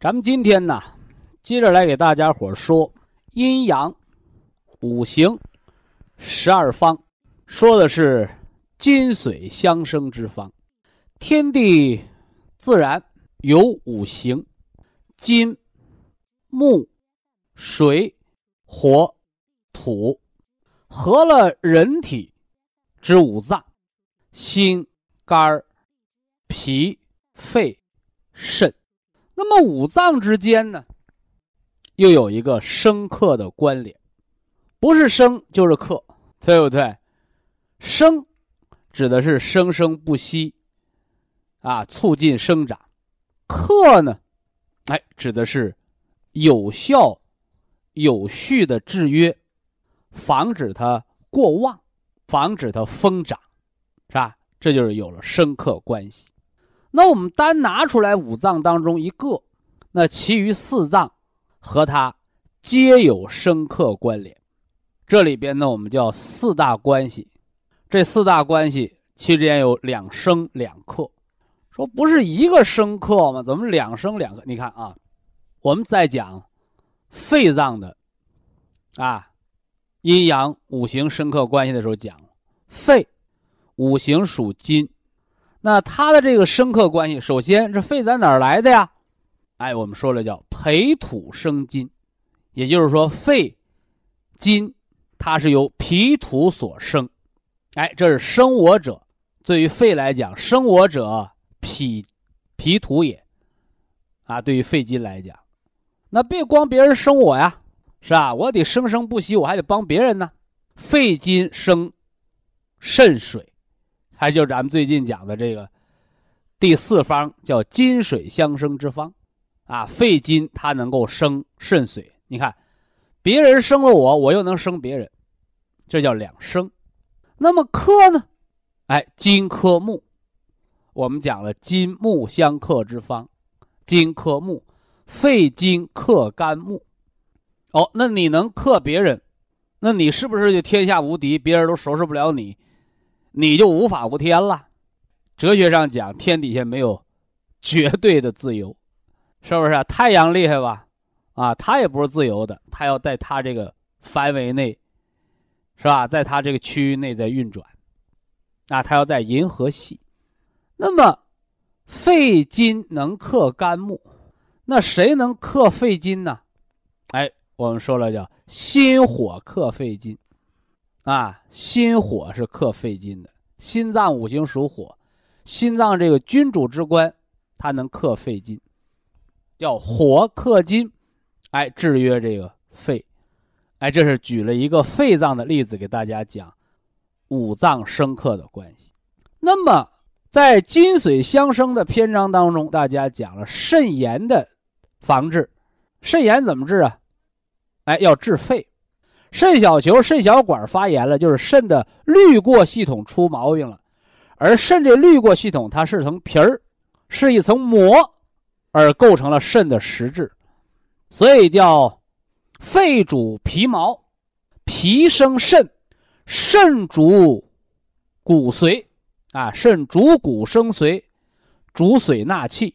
咱们今天呢，接着来给大家伙说阴阳、五行、十二方，说的是金水相生之方，天地。自然有五行：金、木、水、火、土，合了人体之五脏：心、肝、脾、肺、肾。那么五脏之间呢，又有一个生克的关联，不是生就是克，对不对？生指的是生生不息。啊，促进生长，克呢，哎，指的是有效、有序的制约，防止它过旺，防止它疯长，是吧？这就是有了生克关系。那我们单拿出来五脏当中一个，那其余四脏和它皆有生克关联。这里边呢，我们叫四大关系。这四大关系其之间有两生两克。说不是一个生克吗？怎么两生两克？你看啊，我们在讲肺脏的啊阴阳五行生克关系的时候讲，肺五行属金，那它的这个生克关系，首先这肺在哪儿来的呀？哎，我们说了叫培土生金，也就是说肺金它是由脾土所生，哎，这是生我者。对于肺来讲，生我者。脾，脾土也，啊，对于肺金来讲，那别光别人生我呀，是吧？我得生生不息，我还得帮别人呢。肺金生肾水，还就咱们最近讲的这个第四方叫金水相生之方，啊，肺金它能够生肾水。你看，别人生了我，我又能生别人，这叫两生。那么克呢？哎，金克木。我们讲了金木相克之方，金克木，肺金克肝木。哦，那你能克别人，那你是不是就天下无敌？别人都收拾不了你，你就无法无天了。哲学上讲，天底下没有绝对的自由，是不是？太阳厉害吧？啊，它也不是自由的，它要在它这个范围内，是吧？在它这个区域内在运转，啊，它要在银河系。那么，肺金能克肝木，那谁能克肺金呢？哎，我们说了叫心火克肺金，啊，心火是克肺金的。心脏五行属火，心脏这个君主之官，它能克肺金，叫火克金，哎，制约这个肺。哎，这是举了一个肺脏的例子给大家讲五脏生克的关系。那么。在金水相生的篇章当中，大家讲了肾炎的防治。肾炎怎么治啊？哎，要治肺。肾小球、肾小管发炎了，就是肾的滤过系统出毛病了。而肾这滤过系统，它是层皮儿，是一层膜，而构成了肾的实质。所以叫肺主皮毛，脾生肾，肾主骨髓。啊，肾主骨生髓，主髓纳气，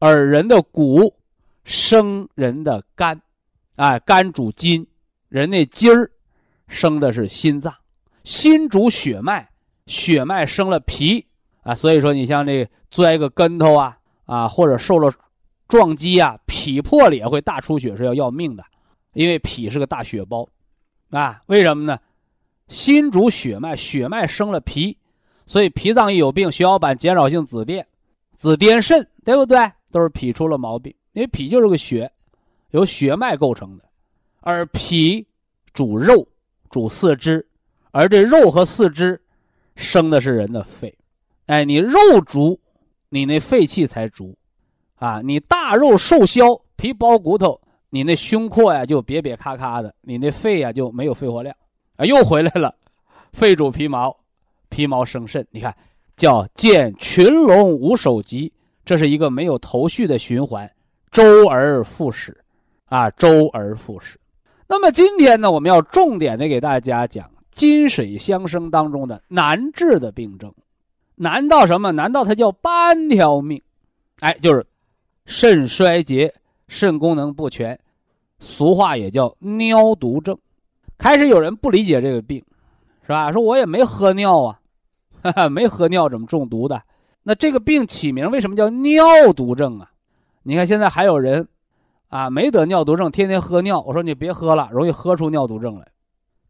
而人的骨生人的肝，啊，肝主筋，人那筋儿生的是心脏，心主血脉，血脉生了脾，啊，所以说你像这摔个跟头啊，啊，或者受了撞击啊，脾破裂会大出血是要要命的，因为脾是个大血包，啊，为什么呢？心主血脉，血脉生了脾，所以脾脏一有病，血小板减少性紫癜，紫癜肾，对不对？都是脾出了毛病，因为脾就是个血，由血脉构成的，而脾主肉，主四肢，而这肉和四肢生的是人的肺，哎，你肉足，你那肺气才足，啊，你大肉瘦削，皮包骨头，你那胸廓呀就瘪瘪咔咔的，你那肺呀就没有肺活量。啊，又回来了，肺主皮毛，皮毛生肾。你看，叫见群龙无首级，这是一个没有头绪的循环，周而复始，啊，周而复始。那么今天呢，我们要重点的给大家讲金水相生当中的难治的病症，难到什么？难道它叫半条命？哎，就是肾衰竭、肾功能不全，俗话也叫尿毒症。开始有人不理解这个病，是吧？说我也没喝尿啊，哈哈，没喝尿怎么中毒的？那这个病起名为什么叫尿毒症啊？你看现在还有人，啊，没得尿毒症，天天喝尿。我说你别喝了，容易喝出尿毒症来。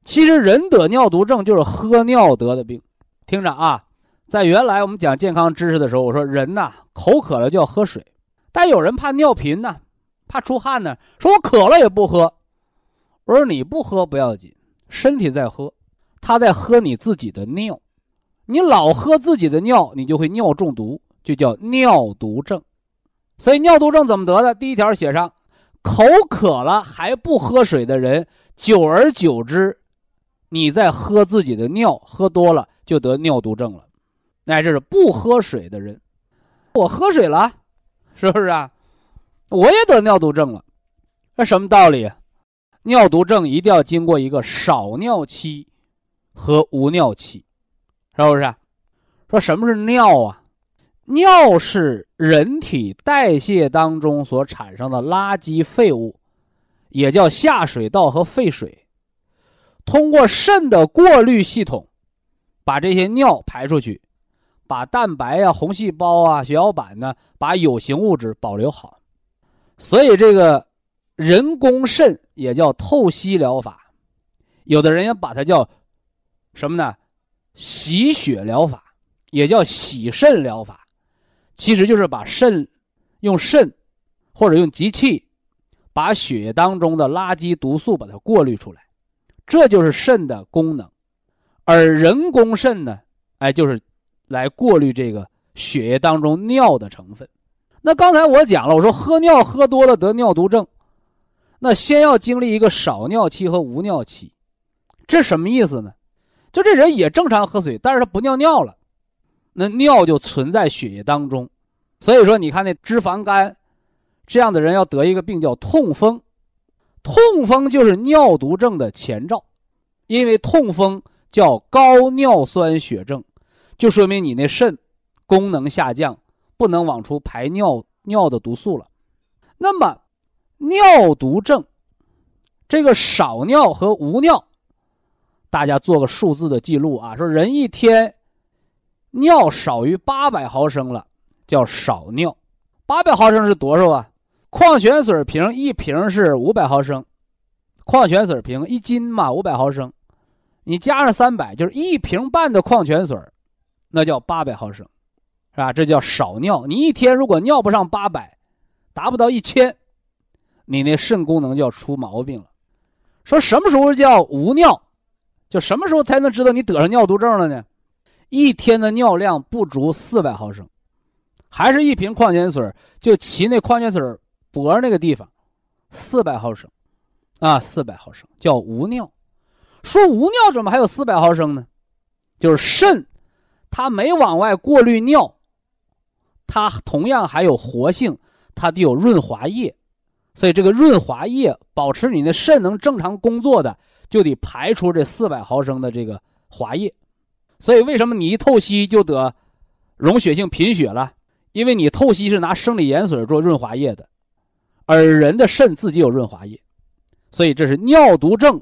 其实人得尿毒症就是喝尿得的病。听着啊，在原来我们讲健康知识的时候，我说人呐，口渴了就要喝水，但有人怕尿频呢，怕出汗呢，说我渴了也不喝。我说你不喝不要紧，身体在喝，他在喝你自己的尿，你老喝自己的尿，你就会尿中毒，就叫尿毒症。所以尿毒症怎么得的？第一条写上，口渴了还不喝水的人，久而久之，你在喝自己的尿，喝多了就得尿毒症了。那这是不喝水的人，我喝水了，是不是啊？我也得尿毒症了，那什么道理？尿毒症一定要经过一个少尿期和无尿期，是不是？说什么是尿啊？尿是人体代谢当中所产生的垃圾废物，也叫下水道和废水，通过肾的过滤系统，把这些尿排出去，把蛋白啊、红细胞啊、血小板呢，把有形物质保留好。所以这个。人工肾也叫透析疗法，有的人也把它叫什么呢？洗血疗法，也叫洗肾疗法，其实就是把肾用肾或者用机器把血液当中的垃圾毒素把它过滤出来，这就是肾的功能。而人工肾呢，哎，就是来过滤这个血液当中尿的成分。那刚才我讲了，我说喝尿喝多了得尿毒症。那先要经历一个少尿期和无尿期，这什么意思呢？就这人也正常喝水，但是他不尿尿了，那尿就存在血液当中。所以说，你看那脂肪肝这样的人要得一个病叫痛风，痛风就是尿毒症的前兆，因为痛风叫高尿酸血症，就说明你那肾功能下降，不能往出排尿尿的毒素了。那么。尿毒症，这个少尿和无尿，大家做个数字的记录啊。说人一天尿少于八百毫升了，叫少尿。八百毫升是多少啊？矿泉水瓶一瓶是五百毫升，矿泉水瓶一斤嘛，五百毫升，你加上三百，就是一瓶半的矿泉水，那叫八百毫升，是吧？这叫少尿。你一天如果尿不上八百，达不到一千。你那肾功能就要出毛病了。说什么时候叫无尿？就什么时候才能知道你得上尿毒症了呢？一天的尿量不足四百毫升，还是一瓶矿泉水就骑那矿泉水脖那个地方，四百毫升，啊，四百毫升叫无尿。说无尿怎么还有四百毫升呢？就是肾，它没往外过滤尿，它同样还有活性，它得有润滑液。所以这个润滑液保持你的肾能正常工作的，就得排出这四百毫升的这个滑液。所以为什么你一透析就得溶血性贫血了？因为你透析是拿生理盐水做润滑液的，而人的肾自己有润滑液，所以这是尿毒症，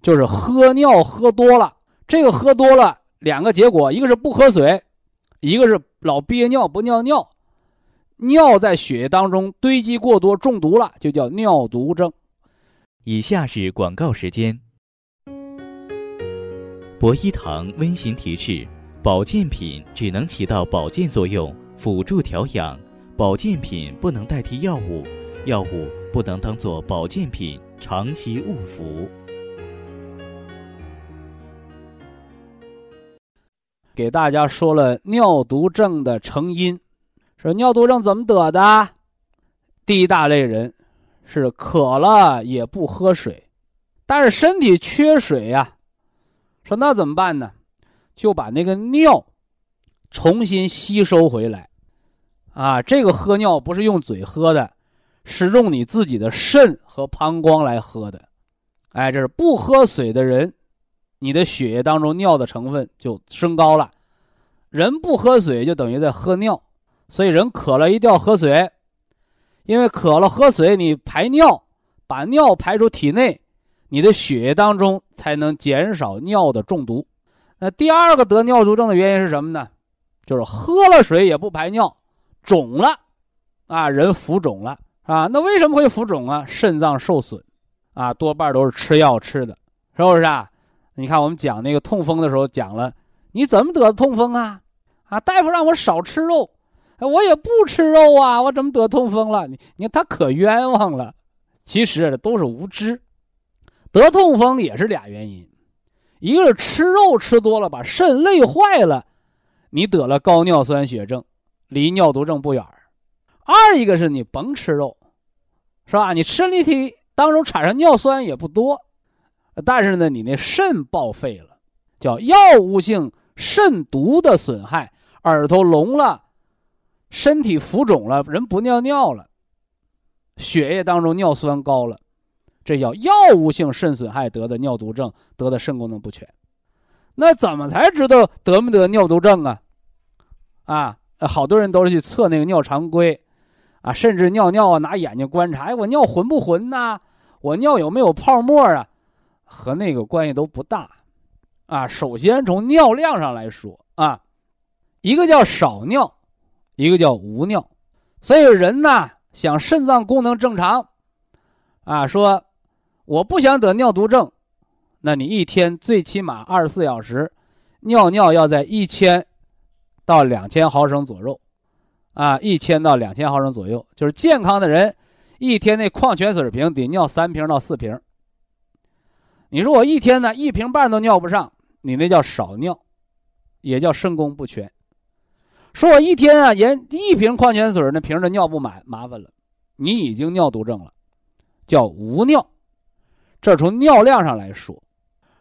就是喝尿喝多了。这个喝多了两个结果，一个是不喝水，一个是老憋尿不尿尿。尿在血液当中堆积过多，中毒了，就叫尿毒症。以下是广告时间。博一堂温馨提示：保健品只能起到保健作用，辅助调养；保健品不能代替药物，药物不能当做保健品长期误服。给大家说了尿毒症的成因，说尿毒症怎么得的？第一大类人是渴了也不喝水，但是身体缺水呀。说那怎么办呢？就把那个尿重新吸收回来，啊，这个喝尿不是用嘴喝的，是用你自己的肾和膀胱来喝的。哎，这是不喝水的人，你的血液当中尿的成分就升高了。人不喝水就等于在喝尿，所以人渴了一定要喝水，因为渴了喝水，你排尿，把尿排出体内。你的血液当中才能减少尿的中毒。那第二个得尿毒症的原因是什么呢？就是喝了水也不排尿，肿了，啊，人浮肿了啊。那为什么会浮肿啊？肾脏受损，啊，多半都是吃药吃的，是不是啊？你看我们讲那个痛风的时候讲了，你怎么得痛风啊？啊，大夫让我少吃肉，我也不吃肉啊，我怎么得痛风了？你你看他可冤枉了，其实都是无知。得痛风也是俩原因，一个是吃肉吃多了把肾累坏了，你得了高尿酸血症，离尿毒症不远二一个是你甭吃肉，是吧？你身体当中产生尿酸也不多，但是呢，你那肾报废了，叫药物性肾毒的损害，耳朵聋了，身体浮肿了，人不尿尿了，血液当中尿酸高了。这叫药物性肾损害得的尿毒症，得的肾功能不全。那怎么才知道得没得尿毒症啊？啊，好多人都是去测那个尿常规，啊，甚至尿尿啊，拿眼睛观察，哎，我尿浑不浑呐？我尿有没有泡沫啊？和那个关系都不大。啊，首先从尿量上来说啊，一个叫少尿，一个叫无尿。所以人呢，想肾脏功能正常，啊，说。我不想得尿毒症，那你一天最起码二十四小时，尿尿要在一千到两千毫升左右，啊，一千到两千毫升左右，就是健康的人一天那矿泉水瓶得尿三瓶到四瓶。你说我一天呢一瓶半都尿不上，你那叫少尿，也叫肾功不全。说我一天啊连一瓶矿泉水那瓶都尿不满，麻烦了，你已经尿毒症了，叫无尿。这从尿量上来说，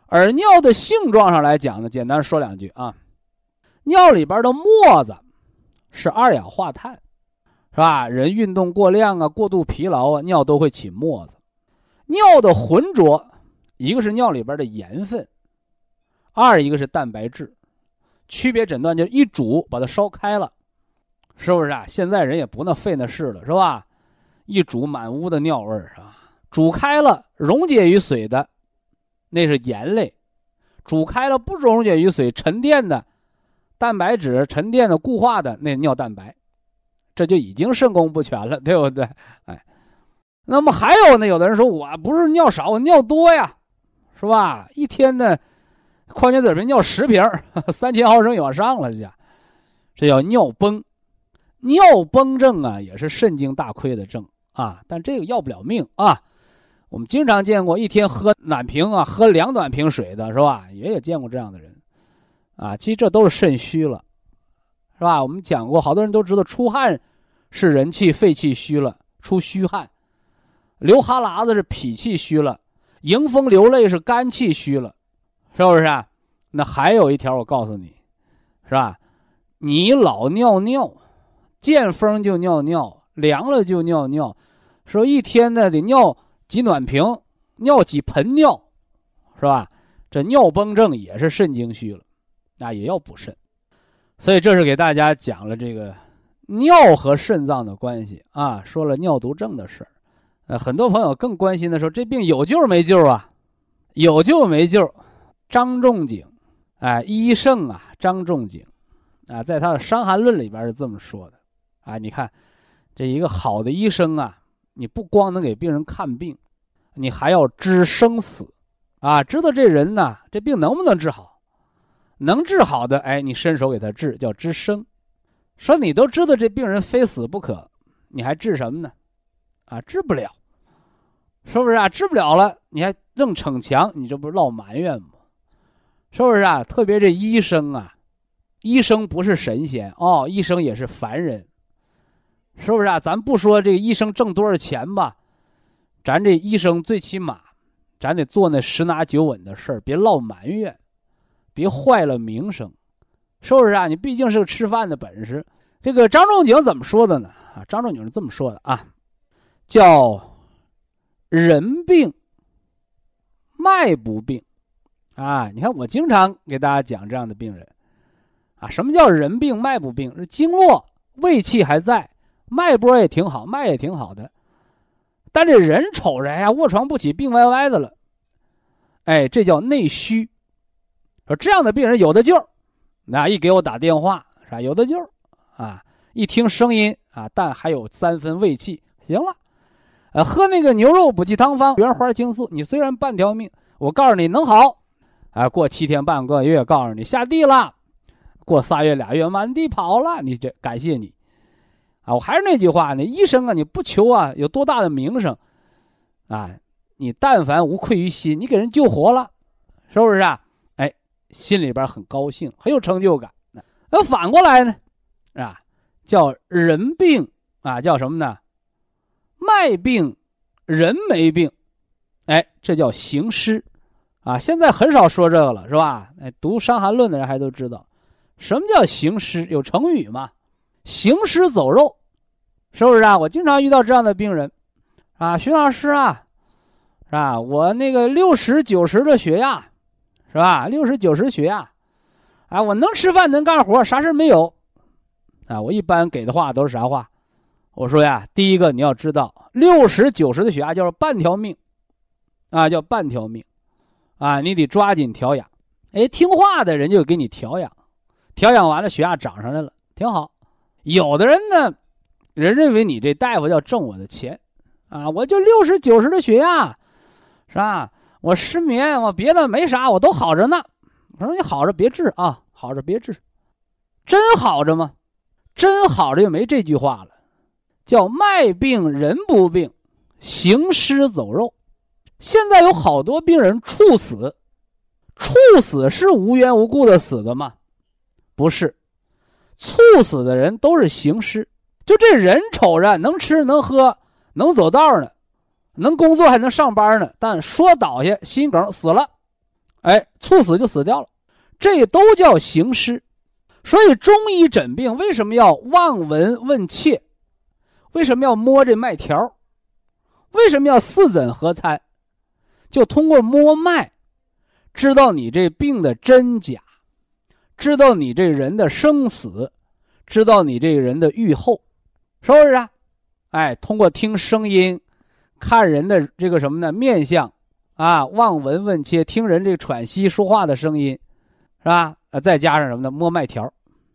而尿的性状上来讲呢，简单说两句啊。尿里边的沫子是二氧化碳，是吧？人运动过量啊，过度疲劳啊，尿都会起沫子。尿的浑浊，一个是尿里边的盐分，二一个是蛋白质。区别诊断就一煮把它烧开了，是不是啊？现在人也不那费那事了，是吧？一煮满屋的尿味儿，是吧？煮开了溶解于水的，那是盐类；煮开了不溶解于水、沉淀的蛋白质、沉淀的固化的那尿蛋白，这就已经肾功不全了，对不对？哎，那么还有呢？有的人说我不是尿少，我尿多呀，是吧？一天呢，矿泉水瓶尿十瓶，三千毫升往上了，这叫这叫尿崩。尿崩症啊，也是肾经大亏的症啊，但这个要不了命啊。我们经常见过一天喝暖瓶啊，喝两暖瓶水的是吧？也有见过这样的人，啊，其实这都是肾虚了，是吧？我们讲过，好多人都知道出汗是人气肺气虚了，出虚汗；流哈喇子是脾气虚了，迎风流泪是肝气虚了，是不是？啊？那还有一条，我告诉你，是吧？你老尿尿，见风就尿尿，凉了就尿尿，说一天呢得尿。挤暖瓶，尿几盆尿，是吧？这尿崩症也是肾精虚了，那也要补肾。所以这是给大家讲了这个尿和肾脏的关系啊，说了尿毒症的事儿。呃，很多朋友更关心的说，这病有救没救啊？有救没救？张仲景，哎，医圣啊，张仲景，啊，在他的《伤寒论》里边是这么说的，啊，你看，这一个好的医生啊，你不光能给病人看病，你还要知生死，啊，知道这人呢，这病能不能治好？能治好的，哎，你伸手给他治，叫知生。说你都知道这病人非死不可，你还治什么呢？啊，治不了，是不是啊？治不了了，你还硬逞强，你这不是闹埋怨吗？是不是啊？特别这医生啊，医生不是神仙哦，医生也是凡人，是不是啊？咱不说这个医生挣多少钱吧，咱这医生最起码，咱得做那十拿九稳的事儿，别落埋怨，别坏了名声，是不是啊？你毕竟是个吃饭的本事。这个张仲景怎么说的呢？啊，张仲景是这么说的啊，叫人病脉不病。啊，你看我经常给大家讲这样的病人，啊，什么叫人病脉不病？是经络胃气还在，脉搏也挺好，脉也挺好的，但这人瞅着哎呀，卧床不起，病歪歪的了，哎，这叫内虚。说这样的病人有的救，那一给我打电话是吧？有的救，啊，一听声音啊，但还有三分胃气，行了，呃，喝那个牛肉补气汤方原花青素，你虽然半条命，我告诉你能好。啊，过七天半个月，告诉你下地了；过仨月俩月，满地跑了。你这感谢你，啊，我还是那句话呢，医生啊，你不求啊有多大的名声，啊，你但凡无愧于心，你给人救活了，是不是啊？哎，心里边很高兴，很有成就感。那反过来呢，是吧？叫人病啊，叫什么呢？脉病，人没病，哎，这叫行尸。啊，现在很少说这个了，是吧？哎，读《伤寒论》的人还都知道，什么叫行尸？有成语嘛？行尸走肉，是不是啊？我经常遇到这样的病人，啊，徐老师啊，是吧？我那个六十九十的血压，是吧？六十九十血压，啊，我能吃饭能干活，啥事没有，啊，我一般给的话都是啥话？我说呀，第一个你要知道，六十九十的血压叫半条命，啊，叫半条命。啊，你得抓紧调养，哎，听话的人就给你调养，调养完了血压涨上来了，挺好。有的人呢，人认为你这大夫要挣我的钱，啊，我就六十九十的血压，是吧？我失眠，我别的没啥，我都好着呢。我说你好着别治啊，好着别治，真好着吗？真好着就没这句话了，叫脉病人不病，行尸走肉。现在有好多病人猝死，猝死是无缘无故的死的吗？不是，猝死的人都是行尸。就这人瞅着能吃能喝能走道呢，能工作还能上班呢，但说倒下心梗死了，哎，猝死就死掉了，这都叫行尸。所以中医诊病为什么要望闻问切？为什么要摸这脉条？为什么要四诊合参？就通过摸脉，知道你这病的真假，知道你这人的生死，知道你这个人的愈后，是不是啊？哎，通过听声音，看人的这个什么呢？面相啊，望闻问切，听人这个喘息说话的声音，是吧？呃，再加上什么呢？摸脉条。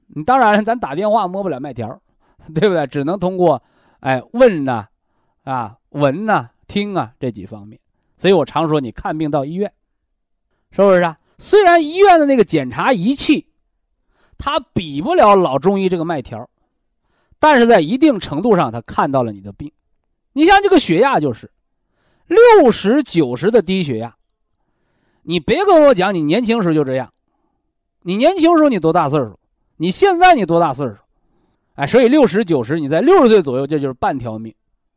你当然，咱打电话摸不了脉条，对不对？只能通过哎问呐，啊闻呐，听啊这几方面。所以我常说，你看病到医院，是不是啊？虽然医院的那个检查仪器，它比不了老中医这个脉条，但是在一定程度上，它看到了你的病。你像这个血压，就是六十九十的低血压，你别跟我讲你年轻时候就这样，你年轻时候你多大岁数？你现在你多大岁数？哎，所以六十九十，你在六十岁左右，这就是半条命。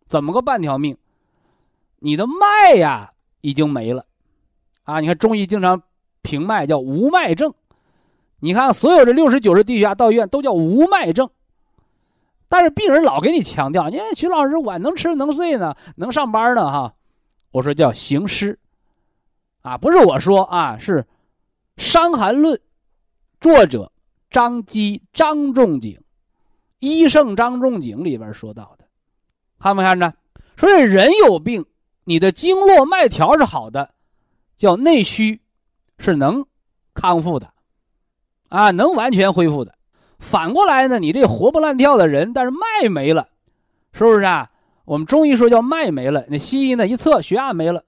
怎么个半条命？你的脉呀已经没了，啊！你看中医经常评脉叫无脉症，你看所有的六十九十低血压到医院都叫无脉症，但是病人老给你强调，你看徐老师我能吃能睡呢，能上班呢哈，我说叫行尸，啊，不是我说啊，是《伤寒论》作者张基张仲景，医圣张仲景里边说到的，看没看着？所以人有病。你的经络脉条是好的，叫内虚，是能康复的，啊，能完全恢复的。反过来呢，你这活蹦乱跳的人，但是脉没了，是不是啊？我们中医说叫脉没了，那西医呢一测血压没了，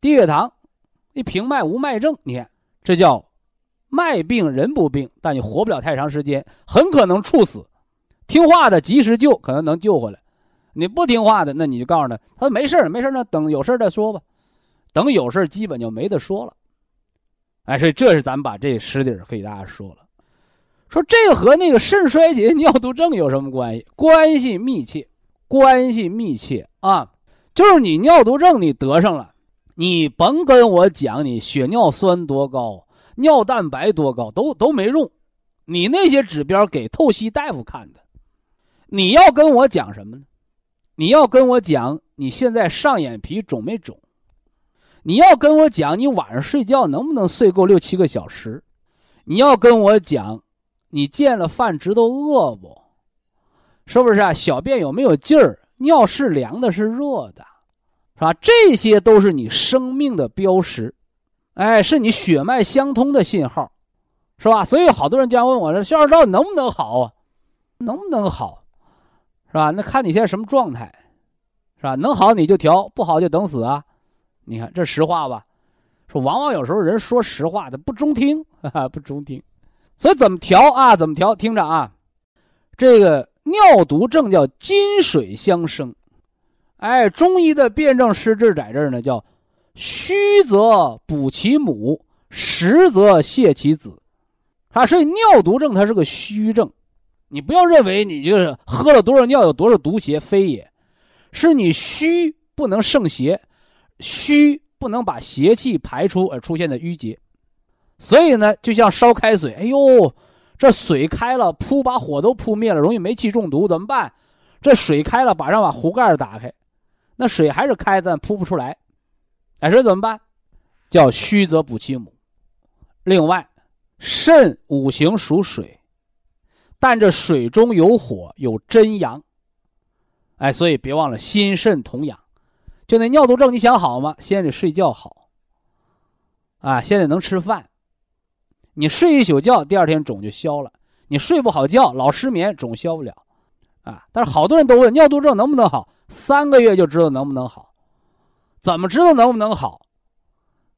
低血糖，一平脉无脉症，你看这叫脉病人不病，但你活不了太长时间，很可能猝死。听话的及时救，可能能救回来；你不听话的，那你就告诉他，他说没事没事那等有事再说吧。等有事基本就没得说了。哎，所以这是咱们把这实底儿给大家说了。说这和那个肾衰竭、尿毒症有什么关系？关系密切，关系密切啊！就是你尿毒症你得上了，你甭跟我讲你血尿酸多高、尿蛋白多高，都都没用。你那些指标给透析大夫看的。你要跟我讲什么呢？你要跟我讲你现在上眼皮肿没肿？你要跟我讲你晚上睡觉能不能睡够六七个小时？你要跟我讲。你见了饭知道饿不？是不是啊？小便有没有劲儿？尿是凉的，是热的，是吧？这些都是你生命的标识，哎，是你血脉相通的信号，是吧？所以好多人经常问我说：“肖二到底能不能好啊？能不能好？是吧？那看你现在什么状态，是吧？能好你就调，不好就等死啊！你看这实话吧？说往往有时候人说实话，他不中听，不中听。”所以怎么调啊？怎么调？听着啊，这个尿毒症叫金水相生，哎，中医的辩证施治在这儿呢，叫虚则补其母，实则泻其子，啊，所以尿毒症它是个虚症，你不要认为你就是喝了多少尿有多少毒邪，非也，是你虚不能胜邪，虚不能把邪气排出而出现的淤结。所以呢，就像烧开水，哎呦，这水开了，扑把火都扑灭了，容易煤气中毒，怎么办？这水开了，马上把壶盖打开，那水还是开的，扑不出来，哎，这怎么办？叫虚则补其母。另外，肾五行属水，但这水中有火，有真阳，哎，所以别忘了心肾同养。就那尿毒症，你想好吗？先得睡觉好，啊，现在能吃饭。你睡一宿觉，第二天肿就消了。你睡不好觉，老失眠，肿消不了，啊！但是好多人都问尿毒症能不能好，三个月就知道能不能好。怎么知道能不能好？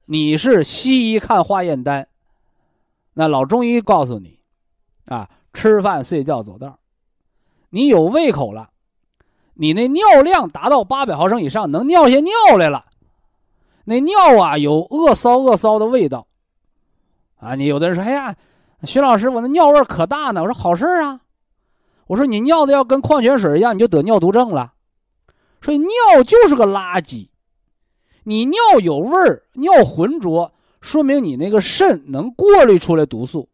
你是西医看化验单，那老中医告诉你，啊，吃饭睡觉走道你有胃口了，你那尿量达到八百毫升以上，能尿下尿来了，那尿啊有恶骚恶骚的味道。啊，你有的人说，哎呀，徐老师，我那尿味可大呢。我说好事啊，我说你尿的要跟矿泉水一样，你就得尿毒症了。所以尿就是个垃圾，你尿有味儿，尿浑浊，说明你那个肾能过滤出来毒素。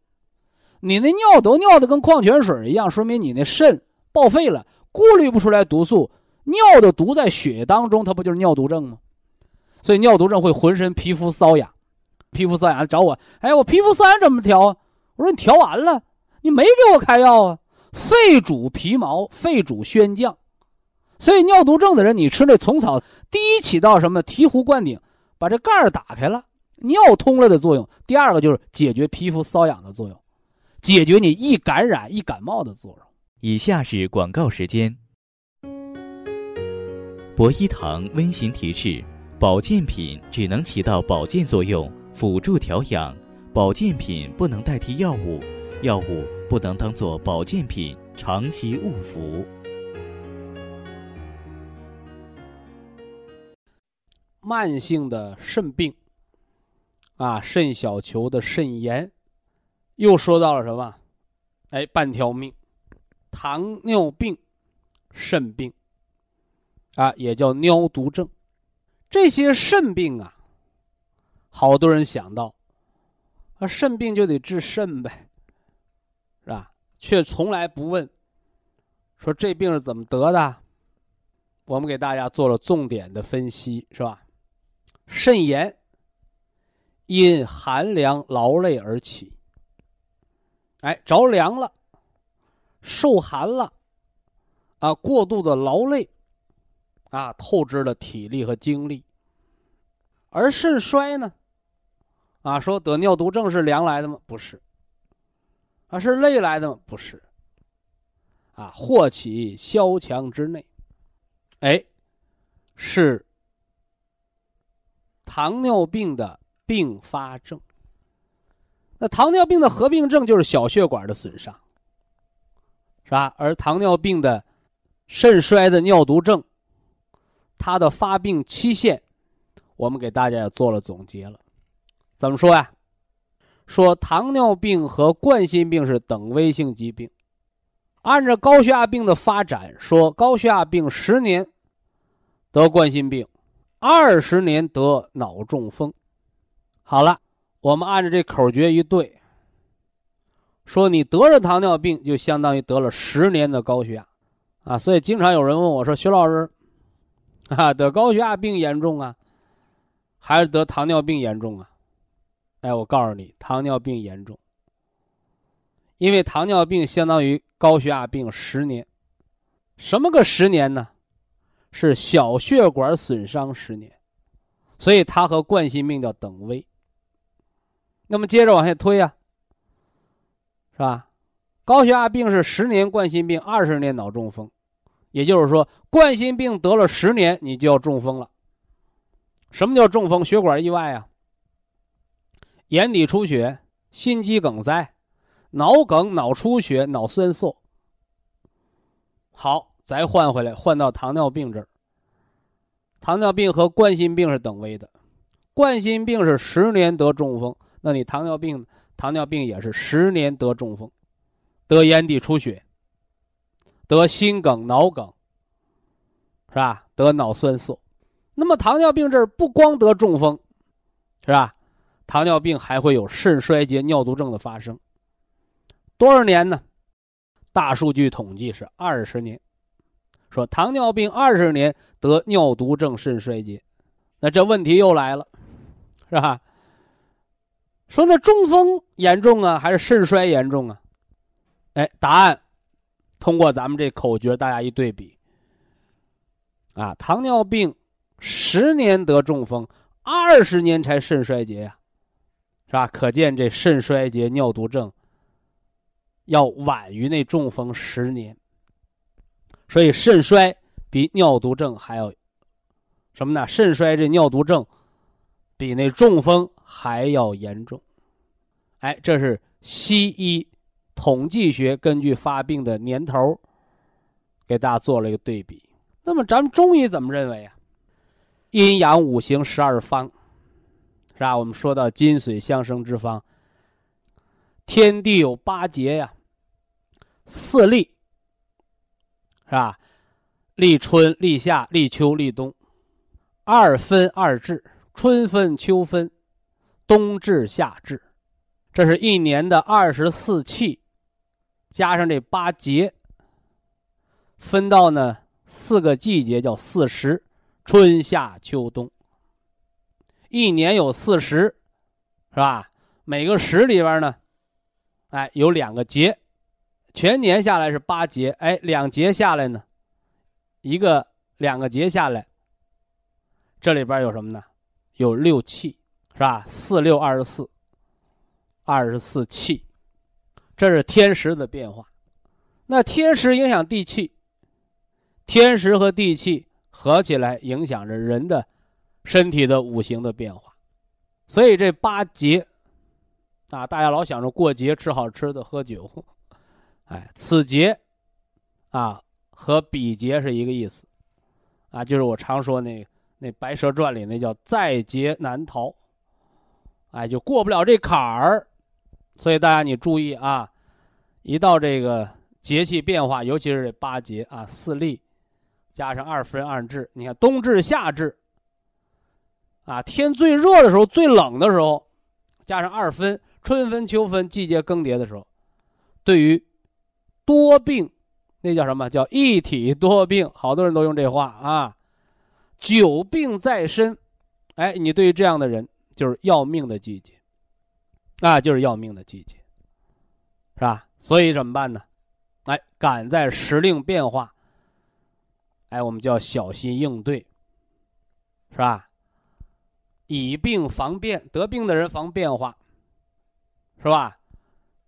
你那尿都尿的跟矿泉水一样，说明你那肾报废了，过滤不出来毒素。尿的毒在血液当中，它不就是尿毒症吗？所以尿毒症会浑身皮肤瘙痒。皮肤瘙痒找我，哎，我皮肤瘙痒怎么调啊？我说你调完了，你没给我开药啊。肺主皮毛，肺主宣降，所以尿毒症的人，你吃那虫草，第一起到什么？醍醐灌顶，把这盖儿打开了，尿通了的作用。第二个就是解决皮肤瘙痒的作用，解决你易感染、易感冒的作用。以下是广告时间。博一堂温馨提示：保健品只能起到保健作用。辅助调养，保健品不能代替药物，药物不能当做保健品长期误服。慢性的肾病，啊，肾小球的肾炎，又说到了什么？哎，半条命，糖尿病、肾病，啊，也叫尿毒症，这些肾病啊。好多人想到，啊，肾病就得治肾呗，是吧？却从来不问，说这病是怎么得的。我们给大家做了重点的分析，是吧？肾炎因寒凉劳累而起，哎，着凉了，受寒了，啊，过度的劳累，啊，透支了体力和精力，而肾衰呢？啊，说得尿毒症是凉来的吗？不是。啊，是累来的吗？不是。啊，祸起萧墙之内，哎，是糖尿病的并发症。那糖尿病的合并症就是小血管的损伤，是吧？而糖尿病的肾衰的尿毒症，它的发病期限，我们给大家也做了总结了。怎么说呀？说糖尿病和冠心病是等危性疾病。按照高血压病的发展，说高血压病十年得冠心病，二十年得脑中风。好了。我们按照这口诀一对，说你得了糖尿病，就相当于得了十年的高血压，啊，所以经常有人问我说：“徐老师，啊，得高血压病严重啊，还是得糖尿病严重啊？”哎，我告诉你，糖尿病严重，因为糖尿病相当于高血压病十年，什么个十年呢？是小血管损伤十年，所以它和冠心病叫等危。那么接着往下推呀，是吧？高血压病是十年冠心病，二十年脑中风，也就是说，冠心病得了十年，你就要中风了。什么叫中风？血管意外啊，眼底出血、心肌梗塞、脑梗、脑出血、脑栓塞。好，再换回来，换到糖尿病这儿。糖尿病和冠心病是等危的，冠心病是十年得中风。那你糖尿病，糖尿病也是十年得中风，得眼底出血，得心梗、脑梗，是吧？得脑栓塞。那么糖尿病这儿不光得中风，是吧？糖尿病还会有肾衰竭、尿毒症的发生。多少年呢？大数据统计是二十年。说糖尿病二十年得尿毒症、肾衰竭，那这问题又来了，是吧？说那中风严重啊，还是肾衰严重啊？哎，答案通过咱们这口诀，大家一对比，啊，糖尿病十年得中风，二十年才肾衰竭呀，是吧？可见这肾衰竭、尿毒症要晚于那中风十年，所以肾衰比尿毒症还要什么呢？肾衰这尿毒症比那中风。还要严重，哎，这是西医统计学根据发病的年头，给大家做了一个对比。那么咱们中医怎么认为啊？阴阳五行十二方，是吧？我们说到金水相生之方，天地有八节呀，四立，是吧？立春、立夏、立秋、立冬，二分二至，春分、秋分。冬至夏至，这是一年的二十四气，加上这八节，分到呢四个季节，叫四时：春夏秋冬。一年有四时，是吧？每个时里边呢，哎，有两个节，全年下来是八节。哎，两节下来呢，一个两个节下来，这里边有什么呢？有六气。是吧？四六二十四，二十四气，这是天时的变化。那天时影响地气，天时和地气合起来影响着人的身体的五行的变化。所以这八节啊，大家老想着过节吃好吃的、喝酒，哎，此节啊和彼节是一个意思啊，就是我常说那那《白蛇传》里那叫在劫难逃。哎，就过不了这坎儿，所以大家你注意啊，一到这个节气变化，尤其是这八节啊，四立，加上二分二至，你看冬至、夏至，啊，天最热的时候、最冷的时候，加上二分，春分、秋分，季节更迭的时候，对于多病，那叫什么叫一体多病？好多人都用这话啊，久病在身，哎，你对于这样的人。就是要命的季节，啊，就是要命的季节，是吧？所以怎么办呢？哎，赶在时令变化，哎，我们就要小心应对，是吧？以病防变，得病的人防变化，是吧？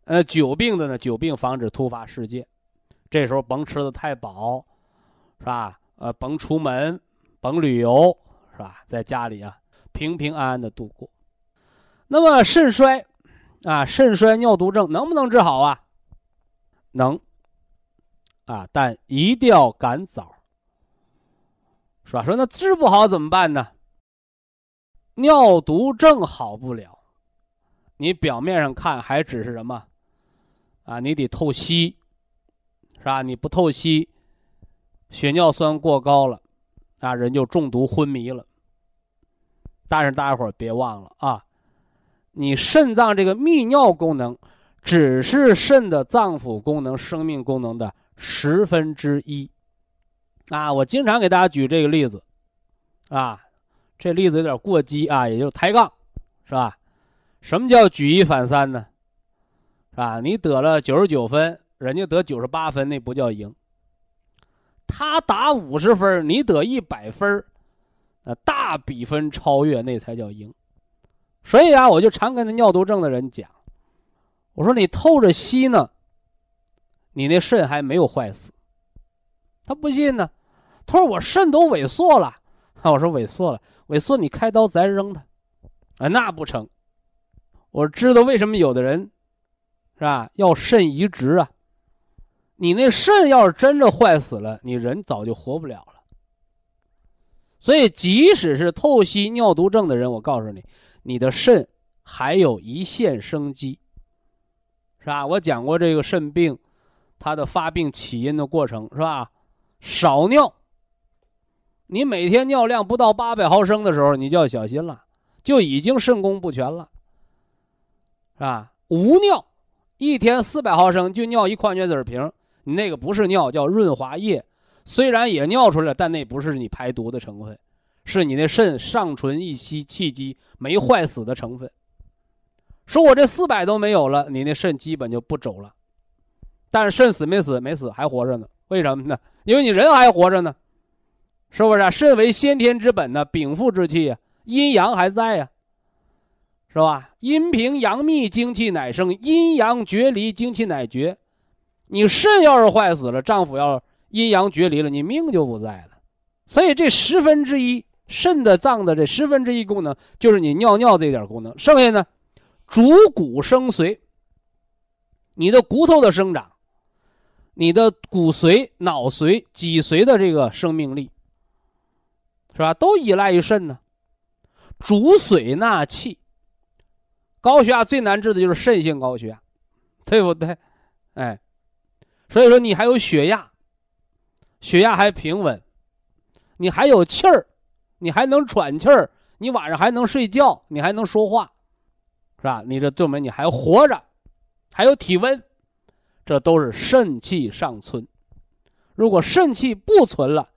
呃，久病的呢，久病防止突发事件，这时候甭吃的太饱，是吧？呃，甭出门，甭旅游，是吧？在家里啊，平平安安的度过。那么肾衰，啊，肾衰尿毒症能不能治好啊？能。啊，但一定要赶早，是吧？说那治不好怎么办呢？尿毒症好不了，你表面上看还只是什么？啊，你得透析，是吧？你不透析，血尿酸过高了，啊，人就中毒昏迷了。但是大家伙别忘了啊，你肾脏这个泌尿功能，只是肾的脏腑功能、生命功能的十分之一。啊，我经常给大家举这个例子，啊，这例子有点过激啊，也就是抬杠，是吧？什么叫举一反三呢？是吧？你得了九十九分，人家得九十八分，那不叫赢。他打五十分，你得一百分，啊大比分超越，那才叫赢。所以啊，我就常跟那尿毒症的人讲，我说你透着吸呢，你那肾还没有坏死。他不信呢，他说我肾都萎缩了。我说萎缩了，萎缩你开刀咱扔它，啊，那不成。我知道为什么有的人。是吧？要肾移植啊！你那肾要是真的坏死了，你人早就活不了。所以，即使是透析尿毒症的人，我告诉你，你的肾还有一线生机，是吧？我讲过这个肾病，它的发病起因的过程，是吧？少尿，你每天尿量不到八百毫升的时候，你就要小心了，就已经肾功不全了，是吧？无尿。一天四百毫升就尿一矿泉水瓶，你那个不是尿，叫润滑液。虽然也尿出来，但那不是你排毒的成分，是你那肾上存一息气机没坏死的成分。说我这四百都没有了，你那肾基本就不走了。但是肾死没死？没死，还活着呢。为什么呢？因为你人还活着呢，是不是啊？肾为先天之本呢，禀赋之气啊，阴阳还在呀。是吧？阴平阳秘，精气乃生；阴阳决离，精气乃绝。你肾要是坏死了，丈夫要阴阳决离了，你命就不在了。所以这十分之一肾的脏的这十分之一功能，就是你尿尿这点功能。剩下呢，主骨生髓，你的骨头的生长，你的骨髓、脑髓、脊髓的这个生命力，是吧？都依赖于肾呢。主髓纳气。高血压最难治的就是肾性高血压，对不对？哎，所以说你还有血压，血压还平稳，你还有气儿，你还能喘气儿，你晚上还能睡觉，你还能说话，是吧？你这证明你还活着，还有体温，这都是肾气尚存。如果肾气不存了，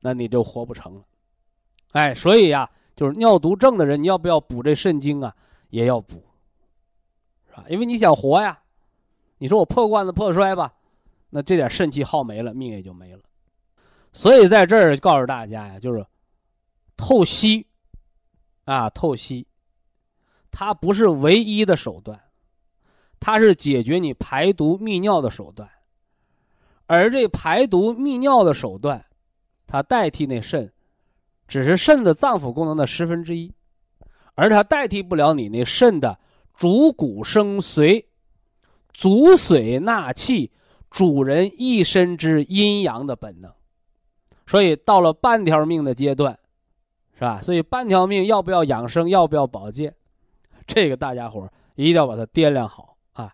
那你就活不成了。哎，所以呀，就是尿毒症的人，你要不要补这肾精啊？也要补，是吧？因为你想活呀，你说我破罐子破摔吧，那这点肾气耗没了，命也就没了。所以在这儿告诉大家呀，就是透析啊，透析，它不是唯一的手段，它是解决你排毒泌尿的手段。而这排毒泌尿的手段，它代替那肾，只是肾的脏腑功能的十分之一。而它代替不了你那肾的主骨生髓、主髓纳气、主人一身之阴阳的本能。所以到了半条命的阶段，是吧？所以半条命要不要养生，要不要保健，这个大家伙一定要把它掂量好啊。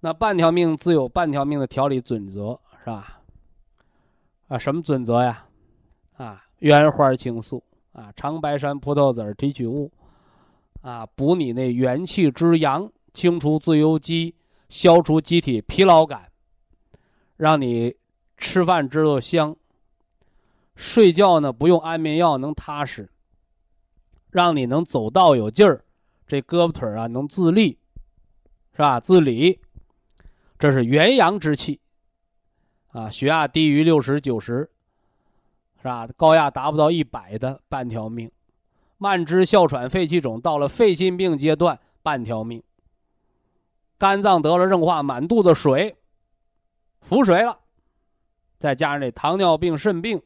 那半条命自有半条命的调理准则，是吧？啊，什么准则呀？啊，原花青素啊，长白山葡萄籽提取物。啊，补你那元气之阳，清除自由基，消除机体疲劳感，让你吃饭知道香。睡觉呢不用安眠药能踏实，让你能走道有劲儿，这胳膊腿啊能自立，是吧？自理，这是元阳之气。啊，血压低于六十九十，是吧？高压达不到一百的半条命。慢支、哮喘、肺气肿，到了肺心病阶段，半条命。肝脏得了硬化，满肚子水，腹水了，再加上这糖尿病、肾病，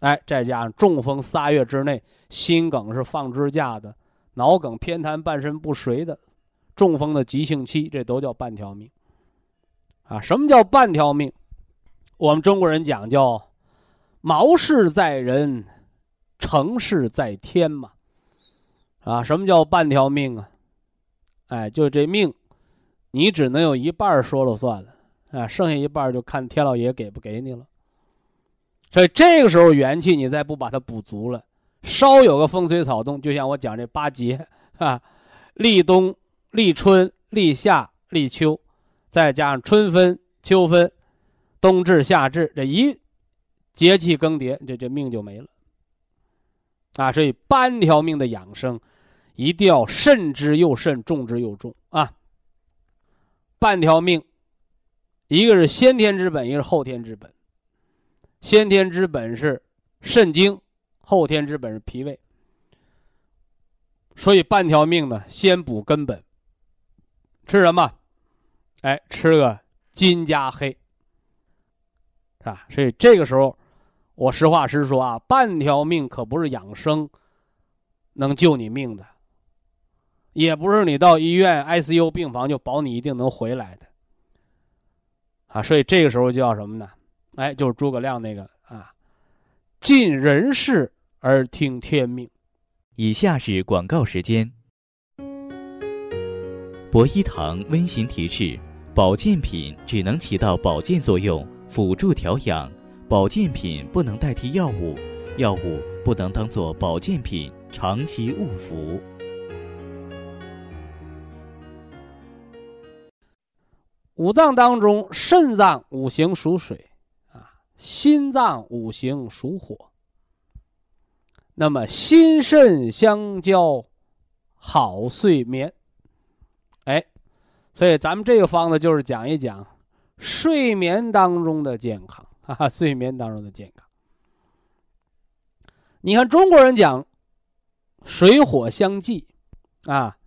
哎，再加上中风仨月之内心梗是放支架的，脑梗偏瘫、半身不遂的，中风的急性期，这都叫半条命。啊，什么叫半条命？我们中国人讲叫“毛事在人，成事在天”嘛。啊，什么叫半条命啊？哎，就这命，你只能有一半说了算了，啊，剩下一半就看天老爷给不给你了。所以这个时候元气你再不把它补足了，稍有个风吹草动，就像我讲这八节啊，立冬、立春、立夏、立秋。再加上春分、秋分、冬至、夏至，这一节气更迭，这这命就没了。啊，所以半条命的养生，一定要慎之又慎，重之又重啊。半条命，一个是先天之本，一个是后天之本。先天之本是肾经，后天之本是脾胃。所以半条命呢，先补根本。吃什么？哎，吃个金加黑，是吧？所以这个时候，我实话实说啊，半条命可不是养生能救你命的，也不是你到医院 ICU 病房就保你一定能回来的，啊，所以这个时候就要什么呢？哎，就是诸葛亮那个啊，尽人事而听天命。以下是广告时间。博一堂温馨提示。保健品只能起到保健作用，辅助调养。保健品不能代替药物，药物不能当做保健品长期误服。五脏当中，肾脏五行属水，啊，心脏五行属火。那么心肾相交，好睡眠。哎。所以，咱们这个方子就是讲一讲睡眠当中的健康 啊，睡眠当中的健康。你看中国人讲水火相济啊，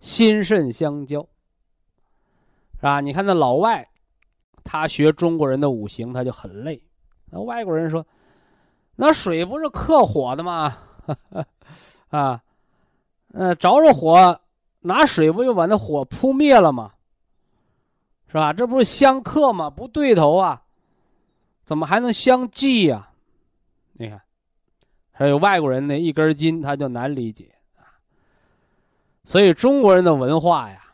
心肾相交，是吧？你看那老外，他学中国人的五行，他就很累。那外国人说，那水不是克火的吗？啊，呃，着着火。拿水不就把那火扑灭了吗？是吧？这不是相克吗？不对头啊！怎么还能相济呀？你看，还有外国人那一根筋，他就难理解啊。所以中国人的文化呀，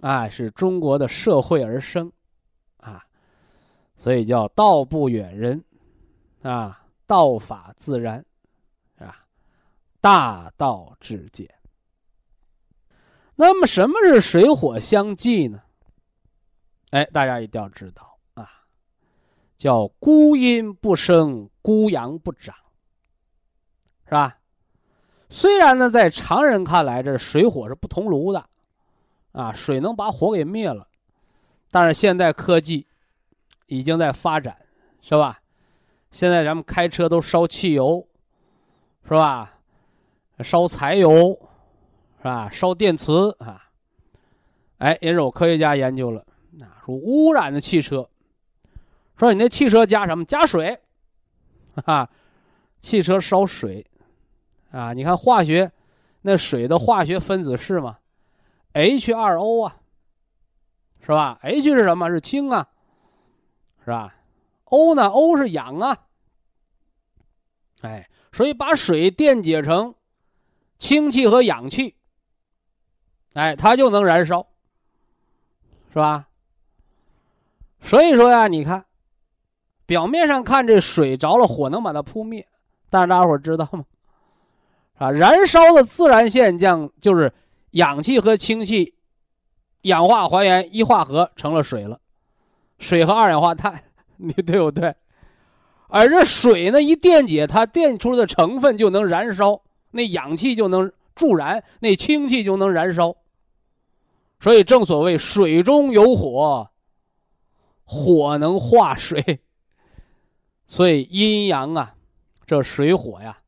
啊，是中国的社会而生啊，所以叫道不远人啊，道法自然啊，大道至简。那么什么是水火相济呢？哎，大家一定要知道啊，叫孤阴不生，孤阳不长，是吧？虽然呢，在常人看来，这水火是不同炉的，啊，水能把火给灭了，但是现代科技已经在发展，是吧？现在咱们开车都烧汽油，是吧？烧柴油。是吧？烧电池啊，哎，也有科学家研究了，啊，说污染的汽车，说你那汽车加什么？加水，哈，汽车烧水，啊，你看化学，那水的化学分子式嘛，H2O 啊，是吧？H 是什么？是氢啊，是吧？O 呢？O 是氧啊，哎，所以把水电解成氢气和氧气。哎，它就能燃烧，是吧？所以说呀，你看，表面上看这水着了火能把它扑灭，但是大家伙知道吗？啊，燃烧的自然现象就是氧气和氢气氧化还原一化合成了水了，水和二氧化碳，你对不对？而这水呢，一电解，它电出的成分就能燃烧，那氧气就能助燃，那氢气就能燃烧。所以正所谓水中有火，火能化水。所以阴阳啊，这水火呀，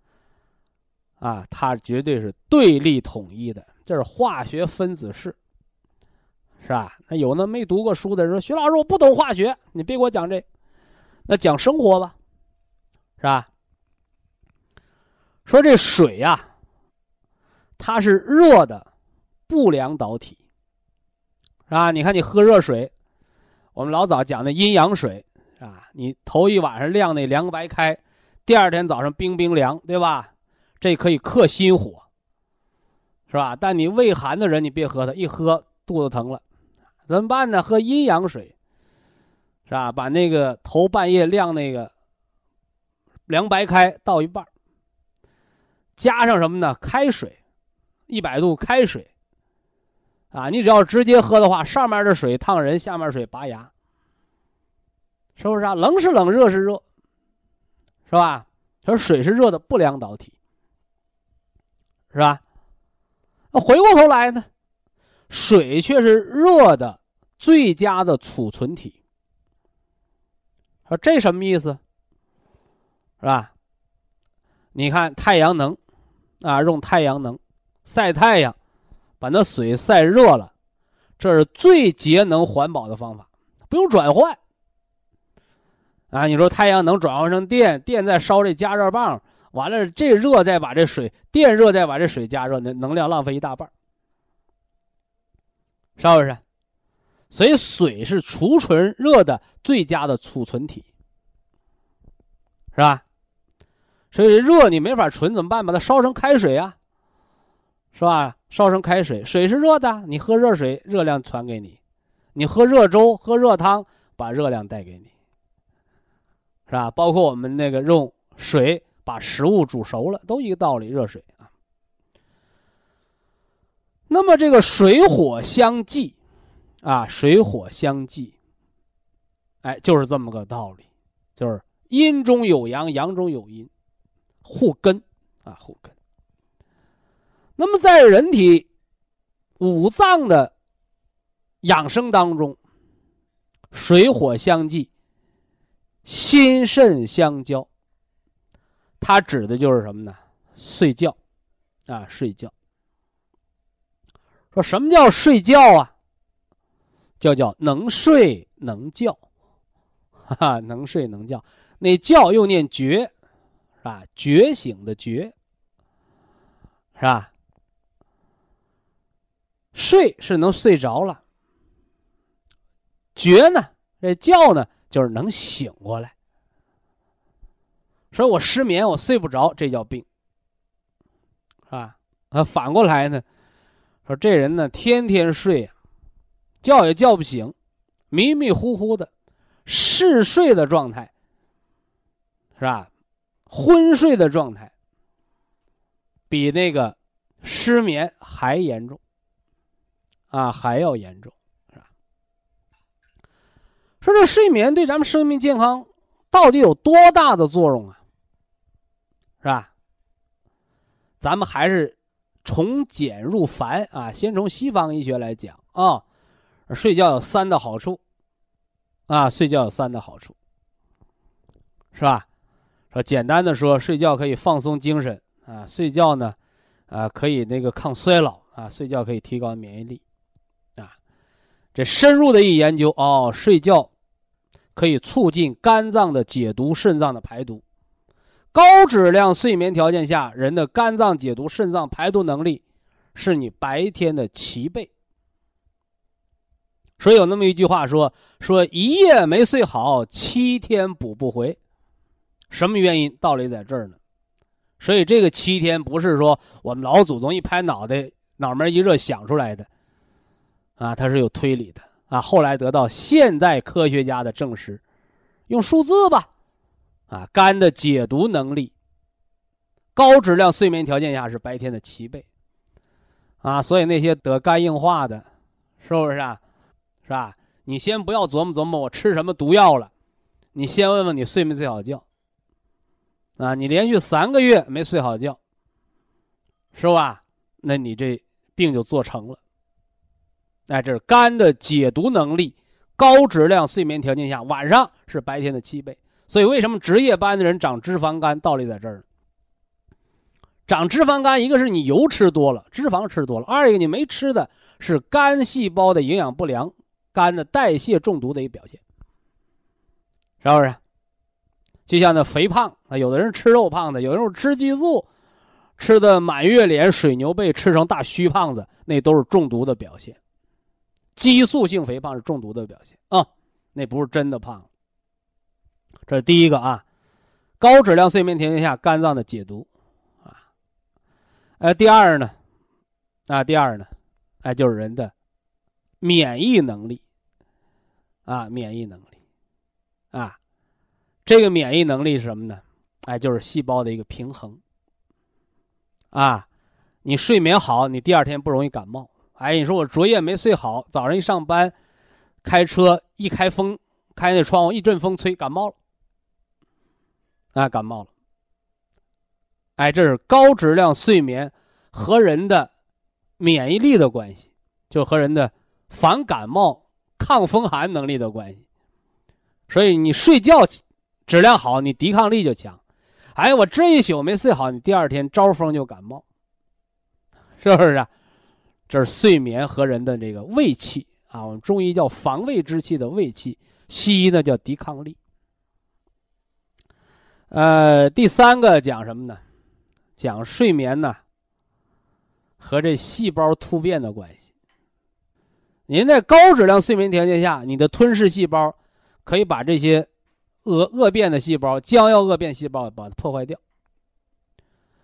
啊，它绝对是对立统一的。这是化学分子式，是吧？那有那没读过书的人说：“徐老师，我不懂化学，你别给我讲这。”那讲生活吧，是吧？说这水呀，它是热的不良导体，是吧？你看你喝热水，我们老早讲的阴阳水，啊，你头一晚上晾那凉白开，第二天早上冰冰凉，对吧？这可以克心火，是吧？但你胃寒的人，你别喝它，一喝肚子疼了，怎么办呢？喝阴阳水，是吧？把那个头半夜晾那个凉白开倒一半，加上什么呢？开水，一百度开水，啊，你只要直接喝的话，上面的水烫人，下面水拔牙，是不是啊？冷是冷，热是热，是吧？说水是热的不良导体。是吧？那回过头来呢，水却是热的最佳的储存体。说这什么意思？是吧？你看太阳能，啊，用太阳能晒太阳，把那水晒热了，这是最节能环保的方法，不用转换。啊，你说太阳能转换成电，电再烧这加热棒。完了，这热再把这水电热，再把这水加热，那能量浪费一大半是不是？所以水是储存热的最佳的储存体，是吧？所以热你没法存怎么办？把它烧成开水啊，是吧？烧成开水，水是热的，你喝热水，热量传给你；你喝热粥、喝热汤，把热量带给你，是吧？包括我们那个用水。把食物煮熟了，都一个道理，热水啊。那么这个水火相济，啊，水火相济，哎，就是这么个道理，就是阴中有阳，阳中有阴，互根啊，互根。那么在人体五脏的养生当中，水火相济，心肾相交。它指的就是什么呢？睡觉，啊，睡觉。说什么叫睡觉啊？叫叫能睡能觉，哈哈，能睡能觉。那觉又念觉，是吧？觉醒的觉，是吧？睡是能睡着了，觉呢？这觉呢，就是能醒过来。说我失眠，我睡不着，这叫病，是吧？啊，反过来呢，说这人呢，天天睡，觉也叫不醒，迷迷糊糊的，嗜睡的状态，是吧？昏睡的状态，比那个失眠还严重，啊，还要严重，是吧？说这睡眠对咱们生命健康到底有多大的作用啊？是吧？咱们还是从简入繁啊，先从西方医学来讲啊，睡觉有三的好处啊，睡觉有三的好处，是吧？说简单的说，睡觉可以放松精神啊，睡觉呢，啊可以那个抗衰老啊，睡觉可以提高免疫力啊。这深入的一研究哦，睡觉可以促进肝脏的解毒、肾脏的排毒。高质量睡眠条件下，人的肝脏解毒、肾脏排毒能力是你白天的七倍。所以有那么一句话说：“说一夜没睡好，七天补不回。”什么原因？道理在这儿呢。所以这个七天不是说我们老祖宗一拍脑袋、脑门一热想出来的，啊，它是有推理的啊。后来得到现代科学家的证实，用数字吧。啊，肝的解毒能力，高质量睡眠条件下是白天的七倍，啊，所以那些得肝硬化的，是不是啊？是吧？你先不要琢磨琢磨我吃什么毒药了，你先问问你睡没睡好觉，啊，你连续三个月没睡好觉，是吧？那你这病就做成了。哎，这是肝的解毒能力，高质量睡眠条件下晚上是白天的七倍。所以，为什么值夜班的人长脂肪肝？道理在这儿。长脂肪肝，一个是你油吃多了，脂肪吃多了；二一个你没吃的是肝细胞的营养不良，肝的代谢中毒的一个表现，是不是？就像那肥胖啊，有的人吃肉胖的，有的人吃激素，吃的满月脸、水牛背，吃成大虚胖子，那都是中毒的表现。激素性肥胖是中毒的表现啊，那不是真的胖。这是第一个啊，高质量睡眠条件下肝脏的解毒啊。呃，第二呢，啊，第二呢，哎，就是人的免疫能力啊，免疫能力啊。这个免疫能力是什么呢？哎，就是细胞的一个平衡。啊，你睡眠好，你第二天不容易感冒。哎，你说我昨夜没睡好，早上一上班，开车一开风，开那窗户一阵风吹，感冒了。啊，感冒了。哎，这是高质量睡眠和人的免疫力的关系，就和人的防感冒、抗风寒能力的关系。所以你睡觉。质量好，你抵抗力就强。哎，我这一宿没睡好，你第二天招风就感冒，是不是啊？这是睡眠和人的这个胃气啊，我们中医叫防卫之气的胃气，西医呢叫抵抗力。呃，第三个讲什么呢？讲睡眠呢和这细胞突变的关系。您在高质量睡眠条件下，你的吞噬细胞可以把这些。恶恶变的细胞，将要恶变细胞，把它破坏掉。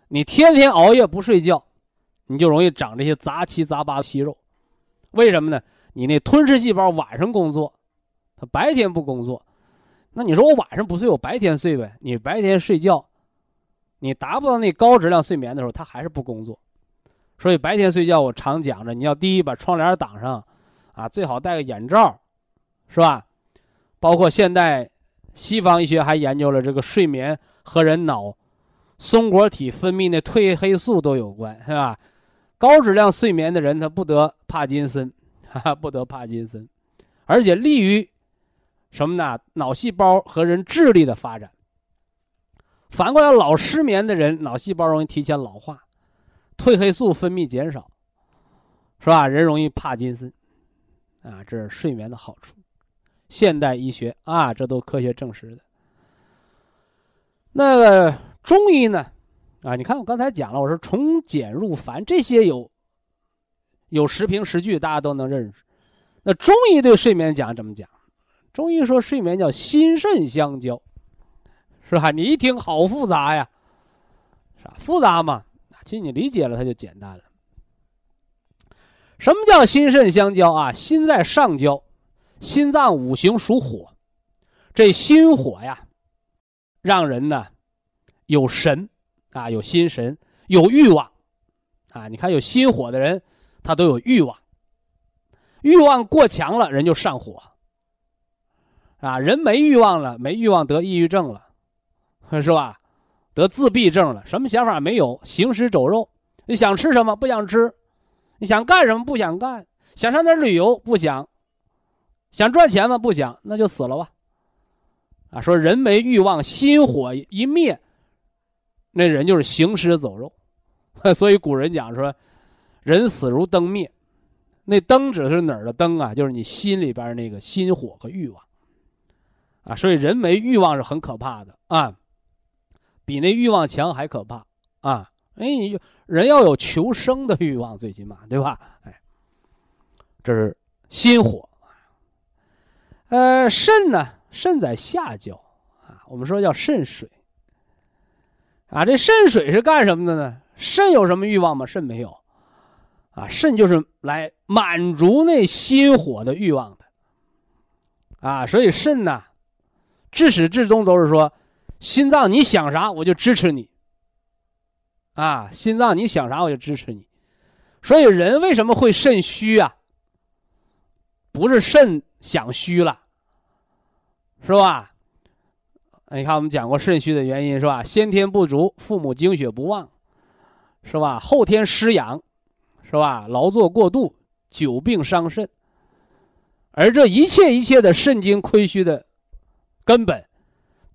你天天熬夜不睡觉，你就容易长这些杂七杂八的息肉。为什么呢？你那吞噬细胞晚上工作，它白天不工作。那你说我晚上不睡，我白天睡呗？你白天睡觉，你达不到那高质量睡眠的时候，它还是不工作。所以白天睡觉，我常讲着，你要第一把窗帘挡上，啊，最好戴个眼罩，是吧？包括现代。西方医学还研究了这个睡眠和人脑松果体分泌的褪黑素都有关，是吧？高质量睡眠的人他不得帕金森，哈哈，不得帕金森，而且利于什么呢？脑细胞和人智力的发展。反过来，老失眠的人脑细胞容易提前老化，褪黑素分泌减少，是吧？人容易帕金森，啊，这是睡眠的好处。现代医学啊，这都科学证实的。那个中医呢？啊，你看我刚才讲了，我说从简入繁，这些有有实凭实据，大家都能认识。那中医对睡眠讲怎么讲？中医说睡眠叫心肾相交，是吧？你一听好复杂呀，是吧？复杂嘛？其实你理解了，它就简单了。什么叫心肾相交啊？心在上焦。心脏五行属火，这心火呀，让人呢有神啊，有心神，有欲望啊。你看有心火的人，他都有欲望，欲望过强了，人就上火啊。人没欲望了，没欲望得抑郁症了，是吧？得自闭症了，什么想法没有？行尸走肉。你想吃什么不想吃？你想干什么不想干？想上哪旅游不想？想赚钱吗？不想，那就死了吧。啊，说人没欲望，心火一灭，那人就是行尸走肉。所以古人讲说，人死如灯灭。那灯指的是哪儿的灯啊？就是你心里边那个心火和欲望。啊，所以人没欲望是很可怕的啊，比那欲望强还可怕啊。哎，你人要有求生的欲望，最起码对吧？哎，这是心火。呃，肾呢？肾在下焦啊，我们说叫肾水。啊，这肾水是干什么的呢？肾有什么欲望吗？肾没有，啊，肾就是来满足那心火的欲望的。啊，所以肾呢，至始至终都是说，心脏你想啥我就支持你。啊，心脏你想啥我就支持你。所以人为什么会肾虚啊？不是肾。想虚了，是吧？你看我们讲过肾虚的原因是吧？先天不足，父母精血不旺，是吧？后天失养，是吧？劳作过度，久病伤肾。而这一切一切的肾精亏虚的根本，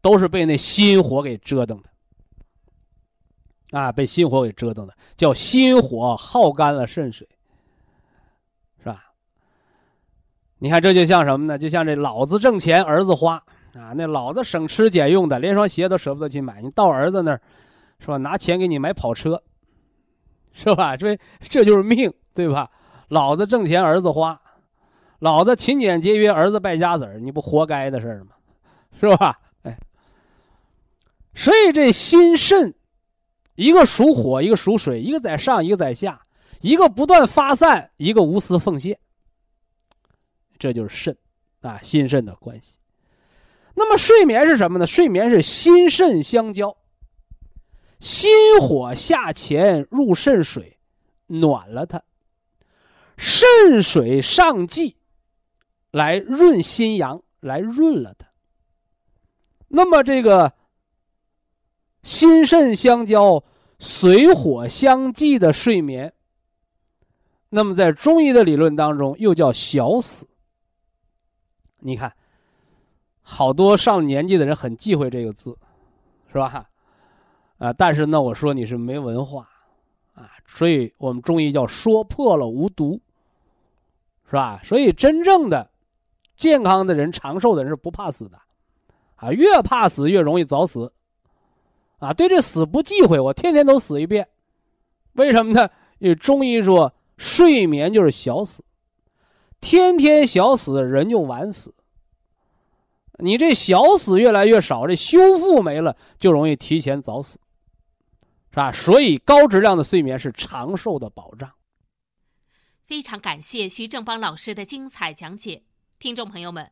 都是被那心火给折腾的。啊，被心火给折腾的，叫心火耗干了肾水。是吧你看，这就像什么呢？就像这老子挣钱，儿子花，啊，那老子省吃俭用的，连双鞋都舍不得去买，你到儿子那儿，是吧？拿钱给你买跑车，是吧？这这就是命，对吧？老子挣钱，儿子花；老子勤俭节约，儿子败家子儿，你不活该的事儿吗？是吧？哎，所以这心肾，一个属火，一个属水，一个在上，一个在下，一个不断发散，一个无私奉献，这就是肾啊，心肾的关系。那么睡眠是什么呢？睡眠是心肾相交，心火下潜入肾水，暖了它；肾水上济，来润心阳，来润了它。那么这个心肾相交、水火相济的睡眠，那么在中医的理论当中又叫小死。你看。好多上了年纪的人很忌讳这个字，是吧？啊，但是呢，我说你是没文化，啊，所以我们中医叫说破了无毒，是吧？所以真正的健康的人、长寿的人是不怕死的，啊，越怕死越容易早死，啊，对这死不忌讳，我天天都死一遍，为什么呢？因为中医说睡眠就是小死，天天小死人就晚死。你这小死越来越少，这修复没了，就容易提前早死，是吧？所以高质量的睡眠是长寿的保障。非常感谢徐正邦老师的精彩讲解，听众朋友们，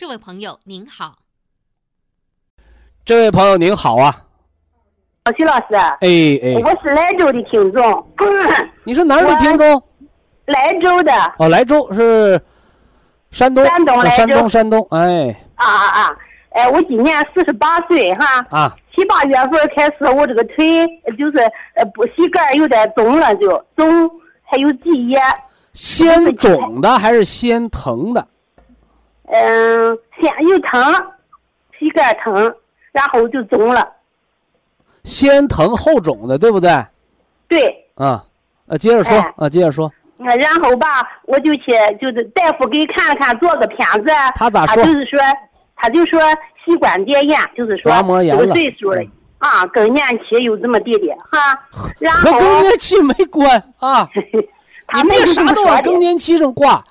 这位朋友您好。这位朋友您好啊，徐老师。哎哎，我是莱州的听众。你是哪儿的听众？莱州的。哦，莱州是山东。山东，山东，山东，哎。啊啊啊！哎，我今年四十八岁哈。啊。七八月份开始，我这个腿就是呃不膝盖有点肿了，就肿，还有积液。先肿的还是先疼的？嗯，先有疼，膝盖疼，然后就肿了。先疼后肿的，对不对？对。啊，呃，接着说啊，接着说。然后吧，我就去，就是大夫给看了看，做个片子。他咋说？他就是说。他就说膝关节炎，就是说这个岁数了啊，更年期有这么地的哈。然后和更年期没关啊，你别啥都往更年期上挂，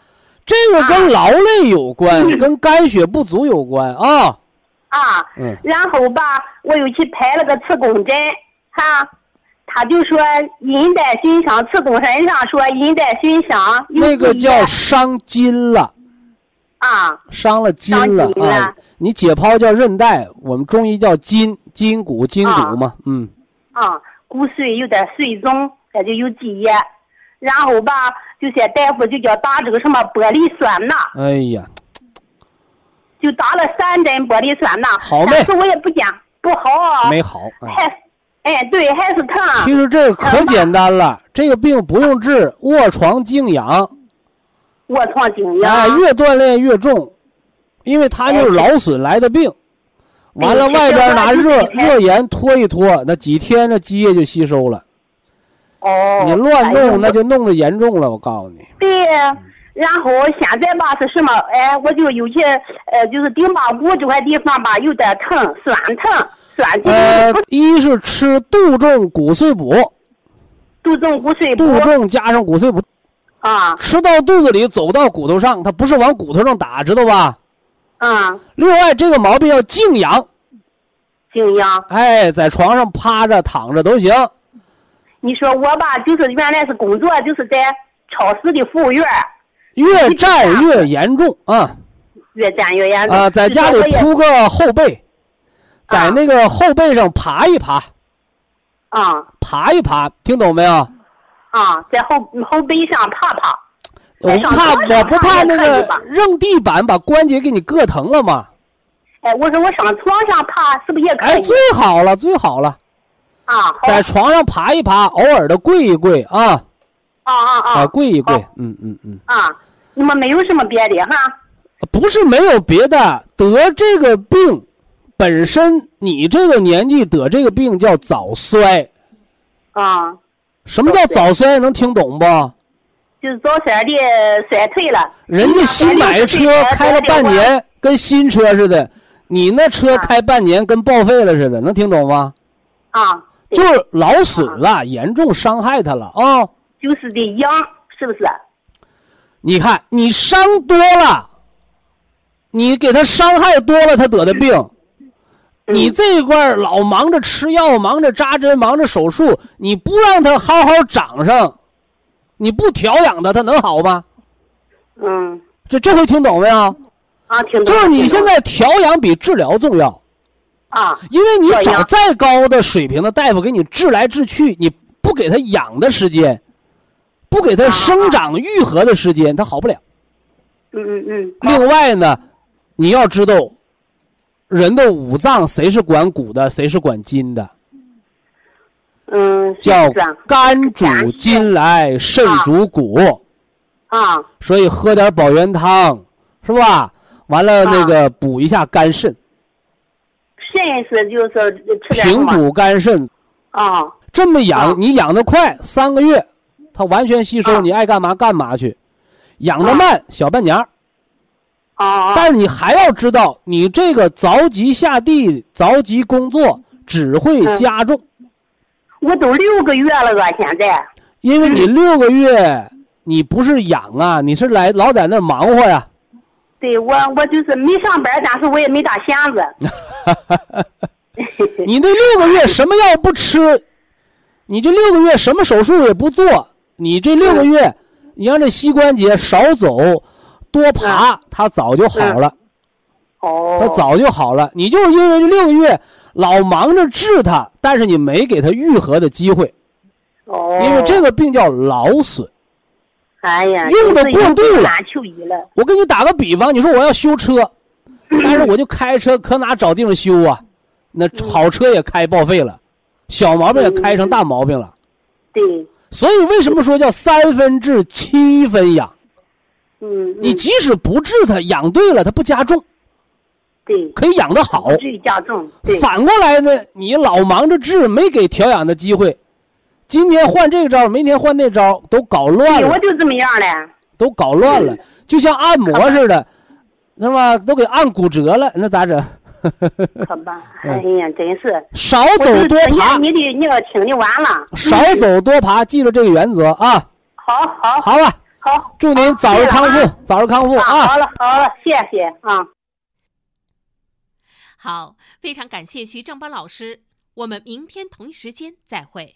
这个跟劳累有关，跟肝血不足有关啊。啊，嗯。然后吧，我又去拍了个磁共振，哈，他就说阴带损伤，磁共振上说阴带损伤。那个叫伤筋了。啊，伤了筋了啊！你解剖叫韧带，我们中医叫筋，筋骨、筋骨嘛，嗯。啊，骨髓有点水肿，这就有积液，然后吧，就些大夫就叫打这个什么玻璃酸钠。哎呀，就打了三针玻璃酸钠，好没？但是我也不讲不好。没好。还，哎，对，还是疼。其实这个可简单了，这个病不用治，卧床静养。卧床静养，哎，越锻炼越重，因为它就是劳损来的病。完了，外边拿热热盐拖一拖，那几天那积液就吸收了。哦。你乱弄，那就弄得严重了。我告诉你。对，然后现在吧是什么？哎，我就有些呃，就是顶巴骨这块地方吧有点疼，酸疼，酸疼。呃，一是吃杜仲骨碎补。杜仲骨碎补。杜仲加上骨碎补。啊，吃到肚子里，走到骨头上，它不是往骨头上打，知道吧？啊。另外，这个毛病要静养。静养。哎，在床上趴着、躺着都行。你说我吧，就是原来是工作，就是在超市的服务员。越站越严重啊！越站越严重啊！在家里铺个后背，在那个后背上爬一爬。啊。爬一爬，听懂没有？啊，在后后背上爬爬，我怕我不怕那个扔地板把关节给你硌疼了吗？哎，我说我上床上爬是不是也可哎，以？最好了，最好了，啊，在床上爬一爬，偶尔的跪一跪啊，啊啊啊，啊跪一跪，嗯嗯嗯，啊，那么没有什么别的哈。不是没有别的，得这个病，本身你这个年纪得这个病叫早衰。啊，什么叫早衰？能听懂不？就是早衰的衰退了。人家新买的车开了半年，跟新车似的，你那车开半年跟报废了似的，能听懂吗？啊，对就是老损了，严重伤害他了啊！就是得养，是不是？你看你伤多了，你给他伤害多了，他得的病。嗯你这一块儿老忙着吃药，忙着扎针，忙着手术，你不让他好好长上，你不调养他，他能好吗？嗯，这这回听懂没有？啊，听懂。就是你现在调养比治疗重要，啊，因为你找再高的水平的大夫给你治来治去，你不给他养的时间，不给他啊生长愈合的时间，他好不了。嗯嗯嗯，另外呢，你要知道，人的五脏谁是管骨的，谁是管筋的？嗯，叫肝主筋来，肾主骨。啊，所以喝点保元汤，是吧？完了那啊个补一下肝肾，肾是就是平补肝肾。啊这么养，啊你养得快，三个月，它完全吸收，啊你爱干嘛干嘛去。养得慢，小半年儿。啊但是你还要知道，你这个着急下地、着急工作，只会嗯加重。我都六个月了吧，现在。因为你六个月，你不是养啊，你是来老在那儿忙活呀、对我，我就是没上班，但是我也没大闲着。你那六个月什么药不吃，你这六个月什么手术也不做，你这六个月，你让这膝关节少走，多爬，它早就好了，哦。它早就好了。你就是因为这六个月老忙着治它，但是你没给它愈合的机会，哦。因为这个病叫劳损。哎呀，用的过度了。我给你打个比方，你说我要修车，但是我就开车，可哪找地方修啊？那好车也开报废了，小毛病也开成大毛病了。对，所以为什么说叫三分治七分养？嗯，嗯你即使不治它，养对了，它不加重，对，可以养得好不。至于加重。对，反过来呢，你老忙着治，没给调养的机会，今天换这个招，明天换那招，都搞乱了，我，就这么样了。都搞乱了，就像按摩似的，那么？都给按骨折了，那咋整？可吧？嗯哎呀，真是。少走多爬，你的你要听的完了。少走多爬，记住这个原则啊！好好好吧，好，祝您早日康复早日康复啊！啊！好了好了，谢谢啊。好，非常感谢徐正邦老师，我们明天同一时间再会。